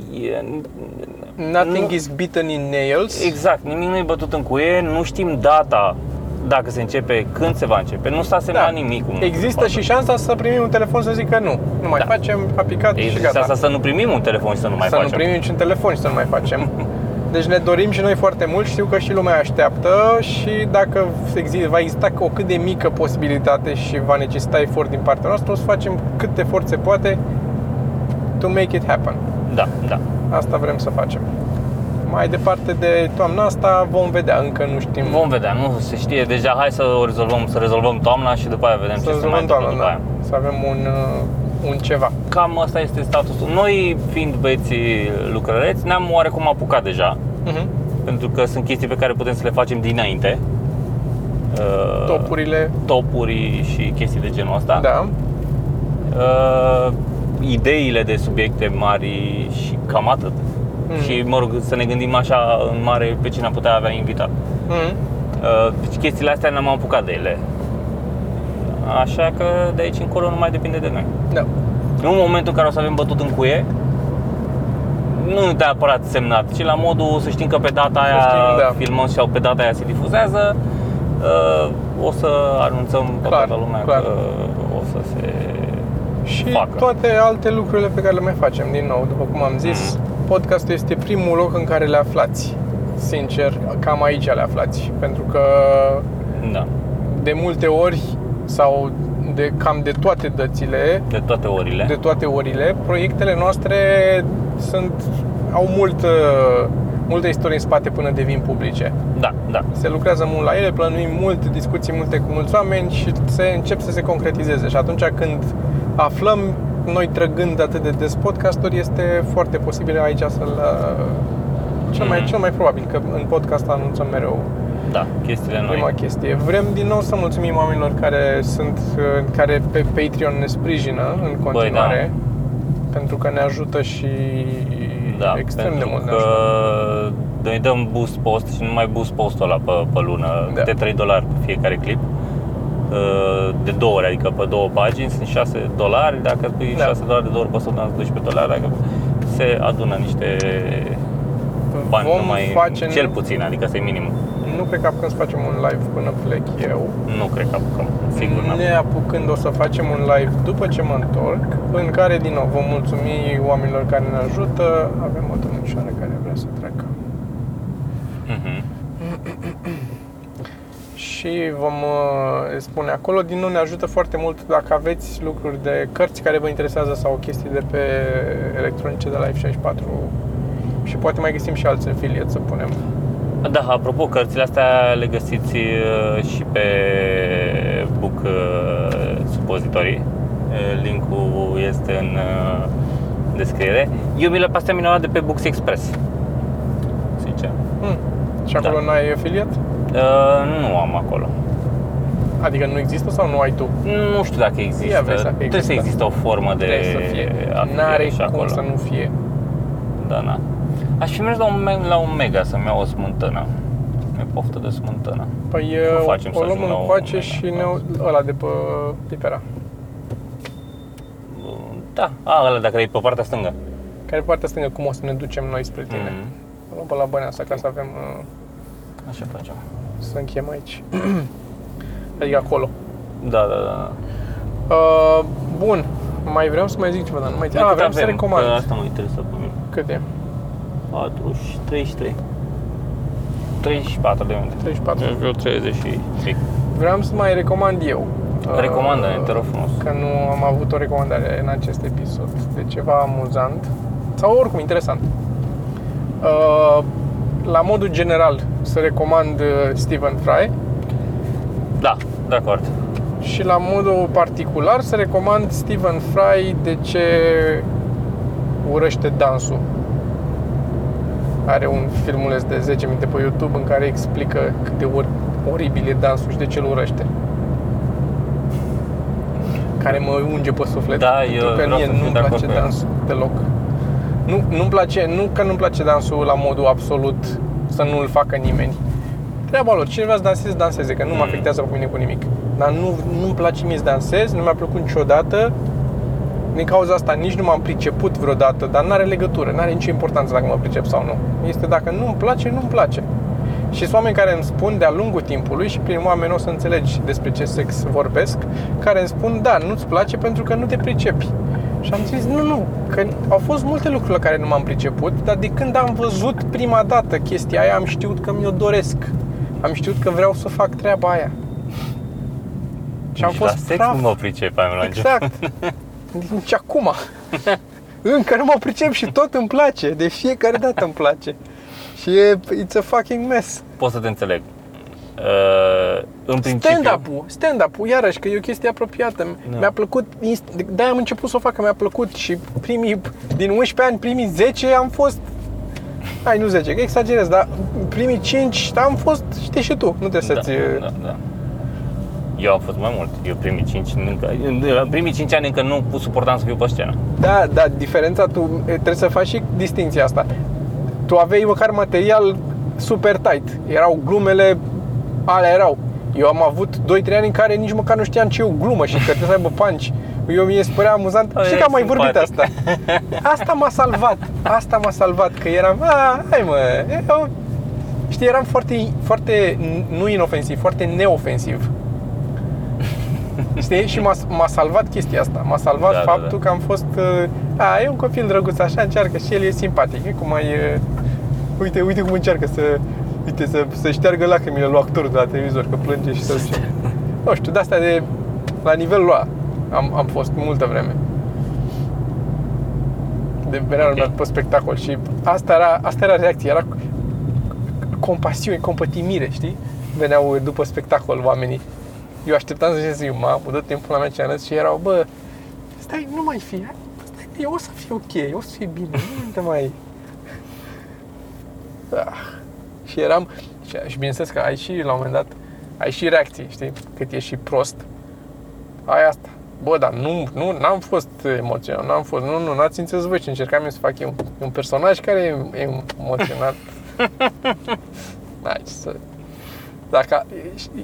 Nothing Nu. is beaten in nails. Exact, nimic nu e bătut în cuie, nu știm data dacă se începe, când se va începe. Nu s-a semnat nimic. cum- Da. Există cum și șansa să primim un telefon să zică nu. Nu mai Da. facem, a picat și Există gata. asta să nu primim un telefon și să nu mai să facem. nu primim niciun telefon și să nu mai facem. *laughs* Deci ne dorim și noi foarte mult, știu că și lumea așteaptă și dacă exi- va exista o cât de mică posibilitate și va necesita efort din partea noastră, o să facem cât de efort se poate to make it happen. Da, da. Asta vrem să facem. Mai departe de toamna asta vom vedea, încă nu știm. Vom vedea, nu se știe. Deja hai să o rezolvăm, să rezolvăm toamna și după aia vedem să ce se mai rezolvăm întâmplă toamna, după da. aia. Să avem un, uh, un ceva. Cam asta este statusul. Noi, fiind băieții lucrăreți, ne-am oarecum apucat deja, Uh-huh. pentru că sunt chestii pe care putem să le facem dinainte. Uh, Topurile, Topuri și chestii de genul ăsta. da. Uh, ideile de subiecte mari și cam atât. Mm. Și, mă rog, să ne gândim așa în mare pe cine am putea avea invitat. Uh-huh. Uh, deci chestiile astea ne-am apucat de ele. Așa că de aici încolo nu mai depinde de noi. Da. În momentul în care o să avem bătut în cuie, nu neapărat semnat, ci la modul să știm că pe data aia știm, da. filmăm sau pe data aia se difuzează, uh, o să anunțăm pe Clar, toată lumea clar. că o să se Și facă. toate alte lucrurile pe care le mai facem, din nou, după cum am zis, Mhm. Podcastul este primul loc în care le aflați. Sincer, cam aici le aflați. Pentru că Da, de multe ori sau de cam de toate dățile, de toate orile. de toate orile, proiectele noastre sunt au mult, multă istorie în spate până devin publice. Da, da. Se lucrează mult la ele, plănuim mult, discuții multe cu mulți oameni și se încep să se concretizeze. Și atunci când aflăm, noi trăgând atât de des podcasturi, este foarte posibil aici să-l... Cel mai, Mhm. cel mai probabil că în podcast anunțăm mereu Da, chestiile noi. prima chestie. Vrem din nou să mulțumim oamenilor care sunt care pe Patreon ne sprijină în continuare pentru că ne ajută și Da, extrem de pentru mult ne că ajută. noi dăm boost post și nu mai boost postul ăla pe, pe lună, Da. câte 3 dolari pe fiecare clip. Uh, De două ori, adică pe două pagini sunt 6 dolari, dacă pui Da. 6 dolari de două ori pe săptămână, 12 dolari, dacă se adună niște bani Vom numai, face cel puțin, adică asta e minimum. Nu cred că apucăm să facem un live până plec eu. Nu cred că apucăm, sigur n-am. Ne apucând o să facem un live după ce mă întorc, în care din nou vom mulțumi oamenilor care ne ajută. Avem o domnișoară care vrea să treacă. Mhm. Și vom uh, spune acolo, din nou ne ajută foarte mult dacă aveți lucruri de cărți care vă interesează sau chestii de pe electronice de la F64 și poate mai găsim și alți affiliate să punem. Da, apropo, cărțile astea le găsiți uh, și pe Book uh, Supozitorii. Uh, Linkul este în uh, descriere. Eu mi le pe astea mi le-am luat de pe Books Express. Sincer. Hmm. Și acolo Da. n-ai affiliate? Uh, nu am acolo. Adică nu există sau nu ai tu? Nu știu dacă există. Ia vezi dacă Trebuie să există. existe o formă de Trebuie să fie. afiliere N-are și cum acolo. să nu fie. Da, na. Aș fi mers la un, me- la un mega să-mi iau o smântână. Mi-e poftă de smântână. Păi O o, facem să o luăm ajungem la o încoace mega și ne pauză. ăla de pe Pipera. Da, a, ăla dacă e pe partea stângă. Care partea stângă cum o să ne ducem noi spre tine. Mhm. O luăm pe la Băneasa ca să avem uh, Așa facem. Să închem aici. *clears throat* adică acolo. Da, da, da. Uh, bun, mai vreau să mai zic ceva, dar nu mai țin. Ah, vreau să recomand. Că asta mă interesă pe mine. Cât e? 40, 33. 34 de minute. 34. Eu vreau 30 și pic. Vreau să mai recomand eu. Recomandă-ne, te rog frumos. Că nu am avut o recomandare în acest episod de ceva amuzant sau oricum interesant. Uh, la modul general, să recomand uh, Stephen Fry Da, de acord. și la modul particular să recomand Stephen Fry de ce urăște dansul. Are un filmuleț de 10 minute pe YouTube în care explică cât de or- oribil e dansul și de ce îl urăște. Care mă unge pe suflet. Da, pentru eu că vreau mie să fiu nu-mi de acord place cu el. dansul deloc. Nu, nu-mi place, nu că nu-mi place dansul la modul absolut să nu-l facă nimeni. Treaba lor, cine vrea să danseze, danseze, că nu mă Mm. afectează pe mine cu nimic. Dar nu, nu-mi place mie să dansez, nu mi-a plăcut niciodată. Din cauza asta nici nu m-am priceput vreodată, dar n-are legătură, n-are nicio importanță dacă mă pricep sau nu. Este dacă nu-mi place, nu-mi place. Și sunt oameni care îmi spun de-a lungul timpului și prin oameni o să înțelegi despre ce sex vorbesc, care îmi spun, da, nu-ți place pentru că nu te pricepi. Și am zis, nu, nu, că au fost multe lucruri la care nu m-am priceput, dar de când am văzut prima dată chestia aia, am știut că mi-o doresc. Am știut că vreau să fac treaba aia. Și am Nici fost la sex praf. nu mă pricep, am la Exact. Nici acum. *laughs* Încă nu mă pricep și tot îmi place. De fiecare dată îmi place. Și e, it's a fucking mess. Pot să te înțeleg. Uh, în principiu, Stand-up-ul, stand-up-ul, iarăși, că e o chestie apropiată. Da. Mi-a plăcut, inst- de-aia am început să o fac, că mi-a plăcut și primii, din 11 ani, primii 10 am fost, hai, nu 10, că exagerez, dar primii 5 am fost, știi și tu, nu trebuie da, să-ți... da, da. Eu am fost mai mult. Eu primii 5 încă, în primii 5 ani încă nu suportam să fiu pe scenă. Da, da, diferența, tu e, trebuie să faci și distinția asta. Tu aveai măcar material super tight. Erau glumele, alea erau. Eu am avut 2-3 ani în care nici măcar nu știam ce e o glumă și că trebuie să aibă punch. Eu mi se părea amuzant. Oh, Știi e că am mai vorbit simpatic. asta. Asta m-a salvat. Asta m-a salvat. Că eram, a, hai mă, eu, știi, eram foarte, foarte, nu inofensiv, foarte neofensiv. Știi? Și m-a, m-a salvat chestia asta. M-a salvat Da, da, faptul da. că am fost... uh, A, e un copil drăguț, așa încearcă și el e simpatic. E cum ai... uh, Uite, uite cum încearcă să... Uite, să, să șteargă lacrimile lui actorul de la televizor, că plânge și să duce. Nu știu, de astea de... La nivelul ăla am, am fost multă vreme. De mereu Ok. okay. pe spectacol și asta era, asta era reacția, era compasiune, compătimire, știi? Veneau după spectacol oamenii. Eu așteptam să zic, mamă, dă timpul la mea ce și erau, bă, stai, nu mai fi, hai, stai, eu o să fie ok, o să fie bine, nu te mai... Ah. Și eram, și, și bineînțeles că ai și, la un moment dat, ai și reacții, știi? Cât ești și prost, ai asta. Bă, dar nu, nu, n-am fost emoționat, n-am fost, nu, nu, n-ați înțeles voi ce încercam eu să fac eu. E un personaj care e e emoționat. *laughs* N-ai ce să... Dacă,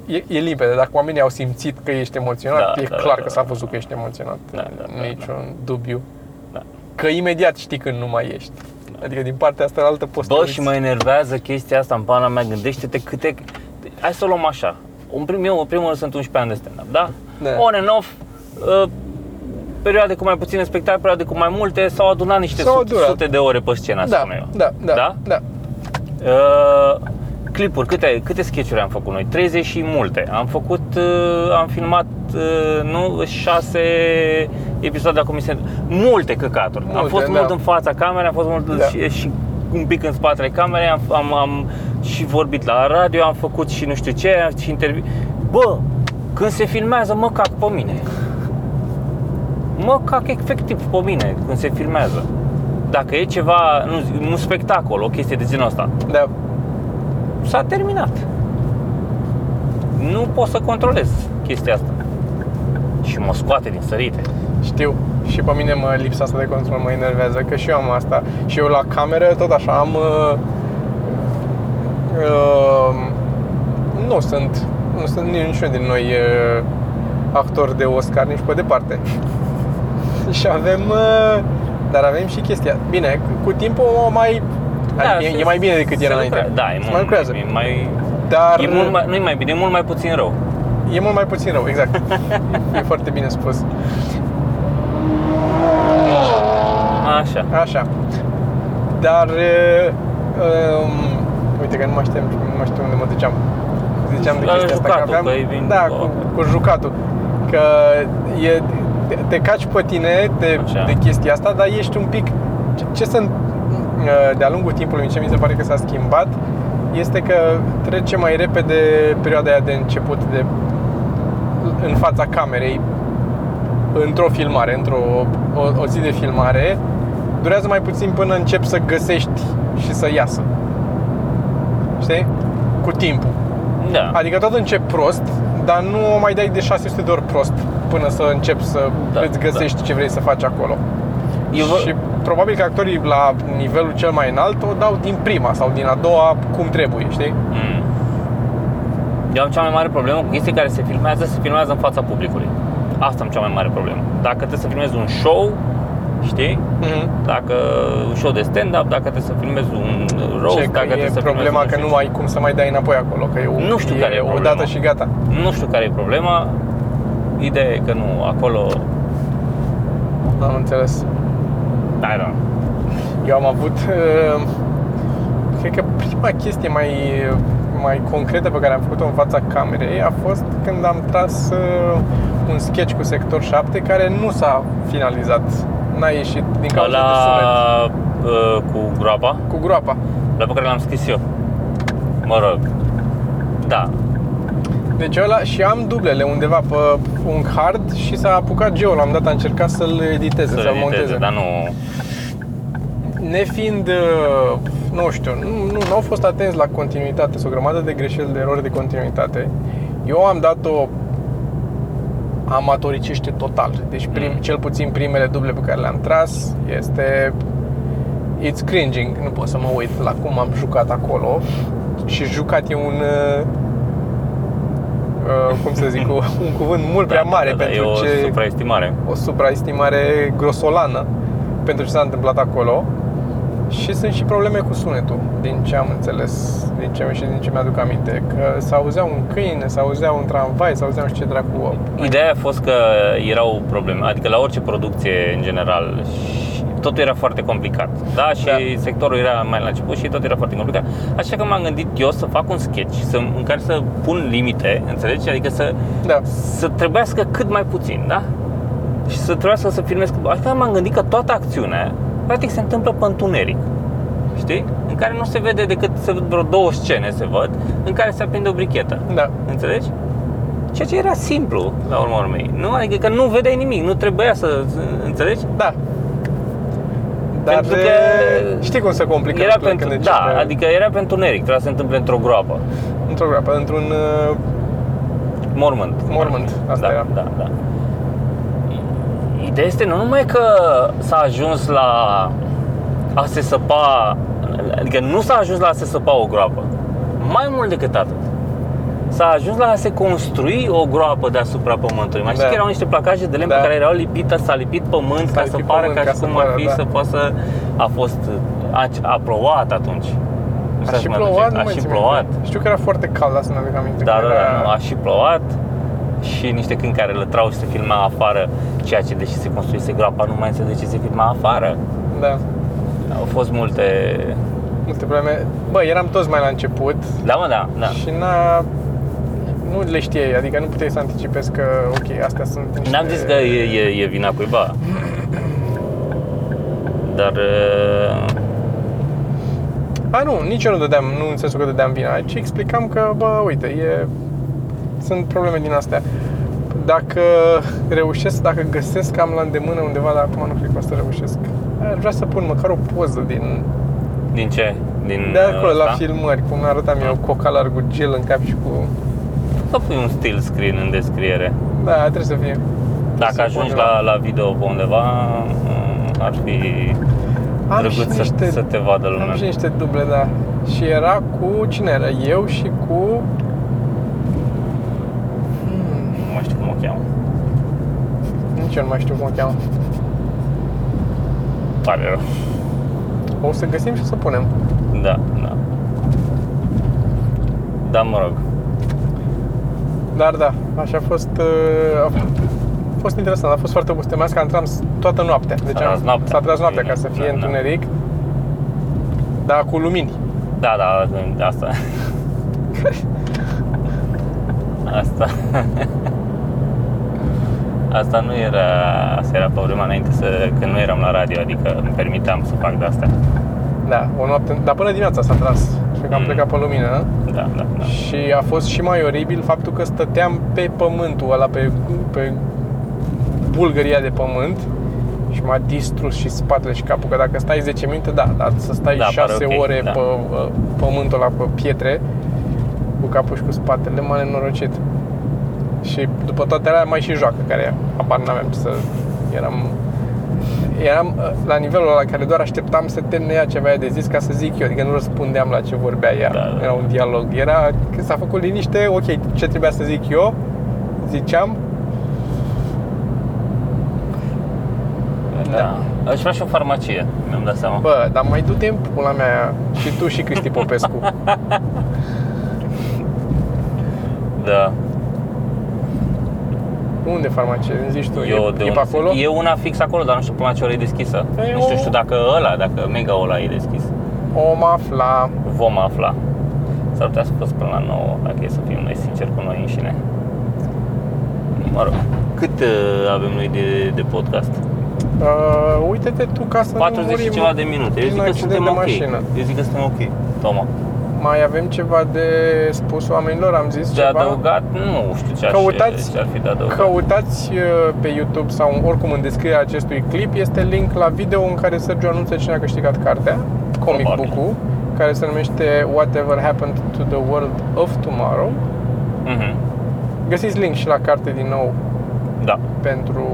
e, e limpede, dacă oamenii au simțit că ești emoționat, Da, e da, clar da, că da, s-a da. văzut că ești emoționat. Da, da, da, Niciun dubiu. Da. Că imediat știi când nu mai ești. Adică din partea asta la altă poți să Bă, uiți. și mă enervează chestia asta în pana mea. Gândește-te câte... Hai să o luăm așa. În prim, eu, în primul rând, sunt 11 ani de stand-up, da? Da. On and off, uh, perioade cu mai puține spectacole, perioade cu mai multe, s-au adunat niște S-au sute, adunat. sute de ore pe scenă, da, spun eu. da, da, Da? da. Uh, clipuri, câte, câte sketch-uri am făcut noi? 30 și multe. Am făcut, uh, am filmat, uh, nu, 6 episoade la comisie. Multe căcaturi. am Multe, fost da. mult în fața camerei, am fost mult Da. și, și un pic în spatele camerei, am, am, am și vorbit la radio, am făcut și nu știu ce, și interviu. Bă, când se filmează, mă cac pe mine. Mă cac efectiv pe mine când se filmează. Dacă e ceva, nu, un spectacol, o chestie de genul ăsta, da. s-a terminat. Nu pot să controlez chestia asta. Și mă scoate din sărite. Știu. Și pe mine mă lipsa asta de control mă enervează, că și eu am asta. Și eu la cameră tot așa am... Uh, uh, nu sunt, nu sunt niciunul din noi uh, actori de Oscar, nici pe departe. *laughs* și avem... Uh, dar avem și chestia. Bine, cu timpul o mai... adică e, se- e mai bine decât se era lucrează. înainte. Da, e Se mult, mai lucrează. E mai, Dar e mult mai, nu e mai bine, e mult mai puțin rău. e mult mai puțin rău, exact. *laughs* e foarte bine spus. Așa. Așa. Dar, uh, um, uite că nu mai știu, nu mai știu unde mă duceam. Ziceam de La chestia asta, că jucatul, aveam, că e vin- da, cu, cu jucatul. Că e, te, te caci pe tine de, Așa. de chestia asta, dar ești un pic... Ce, ce sunt de-a lungul timpului, ce mi se pare că s-a schimbat, este că trece mai repede perioada aia de început de în fața camerei într-o filmare, într-o o, o zi de filmare, durează mai puțin până începi să găsești și să iasă. Știi? Cu timpul. Da. Adică tot încep prost, dar nu o mai dai de 600 de ori prost până să începi să Da, îți găsești ce vrei să faci acolo. Eu vă- Și probabil că actorii la nivelul cel mai înalt o dau din prima sau din a doua cum trebuie, știi? Mm. Eu am cea mai mare problemă cu chestii care se filmează, se filmează în fața publicului. Asta am cea mai mare problemă. Dacă trebuie să filmezi un show, știi? Mhm. Dacă un show de stand-up, dacă trebuie să filmezi un roast, Ce, că dacă trebuie e să problema filmezi că un nu ai cum să mai dai înapoi acolo, că e, o, Nu știu care e o problema. dată și gata. Nu știu care e problema. Ideea e că nu, acolo... Am înțeles. Da, da. Eu am avut, uh, cred că prima chestie mai, mai concretă pe care am făcut-o în fața camerei a fost când am tras uh, un sketch cu Sector 7 care nu s-a finalizat N-a ieșit din cauza La de sunet. uh, cu groapa, Cu groapa. la pe care l-am scris eu. Mă rog. Da. Deci ăla și am dublele undeva pe un hard și s-a apucat Geo, l-am dat, a încercat să-l editeze, Să să-l editeze, monteze. dar nu... Nefiind, uh, nu știu, nu, nu, nu au fost atenți la continuitate, sunt o grămadă de greșeli, de erori de continuitate. Eu am dat-o amatoricește total. Deci prim, Mm. cel puțin primele duble pe care le-am tras este It's cringing, nu pot să mă uit la cum am jucat acolo și jucat e un uh, uh, cum să zic, *laughs* un cuvânt mult prea mare da, da, pentru e o ce supraestimare. o supraestimare grosolană pentru ce s-a întâmplat acolo și sunt și probleme cu sunetul, din ce am înțeles, din ce și din ce mi-aduc aminte, că s-auzea un câine, s-auzea un tramvai, s-auzea nu știu ce dracu. Ideea a fost că erau probleme, adică la orice producție în general și totul era foarte complicat. Da, și Da. sectorul era mai la început și tot era foarte complicat. Așa că m-am gândit eu să fac un sketch să, în care să pun limite, înțelegi? Adică să, Da, să trebuiască cât mai puțin, da? Și să trebuiască să filmez. Așa m-am gândit că toată acțiunea practic se întâmplă pe întuneric. Știi? În care nu se vede decât se văd vreo două scene se văd în care se aprinde o brichetă. da, Înțelegi? Ceea ce era simplu, la urma urmei. Nu? Adică că nu vedeai nimic, nu trebuia să... Înțelegi? da. Dar Pentru că e- știi cum se complică Era lucrurile pentru, când da, începe adică era pentru neric, trebuia să se întâmple într-o groapă. într-o groapă, într-un uh, Mormânt. Mormânt, asta da, era. Da, da. Ideea este nu numai că s-a ajuns la a se săpa, adică nu s-a ajuns la a se săpa o groapă. Mai mult decât atât. S-a ajuns la a se construi o groapă deasupra pământului. Mai știți Da. că erau niște placaje de lemn Da. pe care erau lipite, s-a lipit pământ S-a ca să lipit pară pământ ca ca și să cum ar pară, fi da. să poată să... A fost... A, a plouat atunci. Nu a știu și dacă mi-aduce- plouat, nu A mai și țin plouat. minte. Știu că era foarte cald, asta mi-aduc aminte. Da, că da, da, era- nu, a și plouat și niște câini care lătrau și se filma afară, ceea ce deși se construise groapa, nu mai înțeleg de ce se filma afară. Da, Au fost multe... multe probleme. Bă, eram toți mai la început Da, mă, da, da. și n-a... Nu le știai, adică nu puteai să anticipezi că, ok, astea sunt niște... N-am zis că e, e, e vina cuiva. Dar... uh, A, nu, nici eu nu dădeam, nu în sensul că dădeam vina, ci explicam că, bă, uite, e... Sunt probleme din astea. Dacă reușesc, dacă găsesc, am la îndemână undeva, dar acum nu cred că o să reușesc. Aș vrea să pun măcar o poză din, Din ce? Din de acolo, la ăsta? filmări, cum arătam eu, cu ocalar cu gel în cap și cu... Să pui un still screen în descriere. Da, trebuie să fie. Dacă Să ajungi pun la, la video pe undeva, mm, ar fi Am drăguț și să, niște, să te vadă lumea. am și niște duble, da. Și era cu, cine era? Eu și cu... Nu mai știu cum o cheamă. Nici eu nu mai știu cum o cheamă. Pare rău. O să găsim și o să punem. Da, da. Da, mă rog. Dar da, așa a fost... uh, A fost interesant, a fost foarte obositor. Mai ales că am tras toată noaptea. Deci tras am- noaptea. S-a tras noaptea ca să fie Da, da. întuneric. Dar cu lumini. Da, da, asta. *laughs* Asta. *laughs* Asta nu era, asta era problema înainte să, când nu eram la radio, adică îmi permiteam să fac de astea. Da, o noapte, dar până dimineața s-a tras. Și că am Mm. plecat pe lumină. Da, da, da. Și a fost și mai oribil faptul că stăteam pe pământul ăla, pe, pe bulgăria de pământ și m-a distrus și spatele și capul, că dacă stai 10 minute, da, dar să stai Da, 6 pare ok, ore da. pe uh, pământul ăla, pe pietre, cu capul și cu spatele, m-a nenorocit. Și după toate alea mai și joacă, care apar n-aveam ce să... Eram, eram uh, la nivelul la care doar așteptam să termine ea ce avea de zis ca să zic eu, adică nu răspundeam la ce vorbea ea. Da, da. Era un dialog. Era că s-a făcut liniște, ok, ce trebuia să zic eu, ziceam. da. Aș vrea și o farmacie, mi-am dat seama. Bă, dar mai du-te în pula mea și tu și Cristi Popescu. *laughs* Da. Unde farmacie? Îmi zici tu, Eu e, de e unde pe acolo? E una fix acolo, dar nu știu până la ce oră e deschisă. E nu știu, o- știu dacă ăla, dacă mega ăla e deschis. Om afla. Vom afla. S-ar putea să fost până la 9, dacă e să fim noi sinceri cu noi înșine. Mă rog, cât uh, avem noi de, de podcast? Uh, uite-te tu ca să 40 nu și murim ceva de minute. Eu din zic că accident suntem de ok. mașină. Eu zic că suntem ok. Toma. Mai avem ceva de spus oamenilor, am zis De ceva. adăugat, nu știu ce, Căutați- aș, ce ar fi de adăugat. Căutați uh, pe YouTube sau oricum în descrierea acestui clip este link la video în care Sergio anunță cine a câștigat cartea, comic Probabil. book care se numește Whatever Happened to the World of Tomorrow. Mhm. Găsiți link și la carte din nou Da. pentru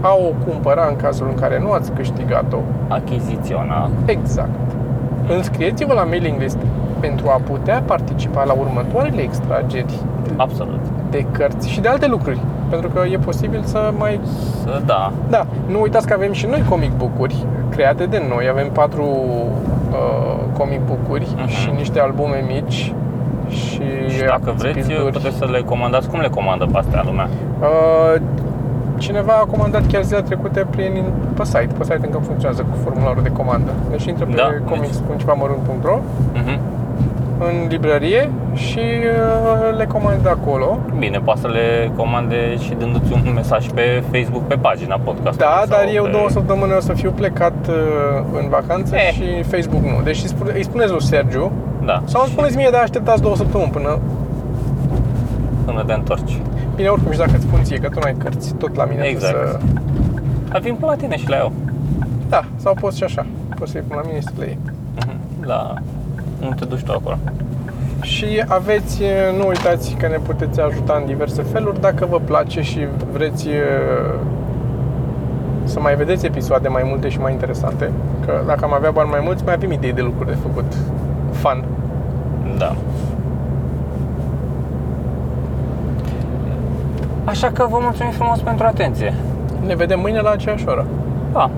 a o cumpăra în cazul în care nu ați câștigat-o. Achiziționa. Exact. Înscrieți-vă la mailing list pentru a putea participa la următoarele extrageri Absolut. de cărți și de alte lucruri. Pentru că e posibil să mai... Să, da. Da, nu uitați că avem și noi comic book-uri create de noi. Avem patru uh, comic book-uri Mhm. și niște albume mici și, Și dacă vreți, speed-uri. puteți să le comandați. Cum le comandă pe astea lumea? Uh, cineva a comandat chiar zilele trecute prin, pe site. Pe site încă funcționează cu formularul de comandă. Deci intră pe Da, comics.cevamărunt.ro Mhm. În librărie și uh, le comandă acolo. Bine, poate să le comande și dându-ți un mesaj pe Facebook, pe pagina podcastului. Da, sau dar eu pe- două săptămâni o să fiu plecat uh, în vacanță Eh. și Facebook nu. Deci îi spune- îi spuneți lui Sergiu Da. sau îmi spuneți mie, dar așteptați două săptămâni până... Până te întorci. Bine, oricum și dacă îți spun ție că tu n-ai cărți, tot la mine Exact. Să... Dar vin până la tine și la eu. Da, sau poți și așa. Poți să-i pun la mine și să le iei. Mhm. La... Nu te duci tu acolo. Și aveți, nu uitați că ne puteți ajuta în diverse feluri dacă vă place și vreți uh, să mai vedeți episoade mai multe și mai interesante. Că dacă am avea bani mai mulți, mai avem idei de lucruri de făcut. Fun. Da. Așa că vă mulțumim frumos pentru atenție. Ne vedem mâine la aceeași oră. Pa!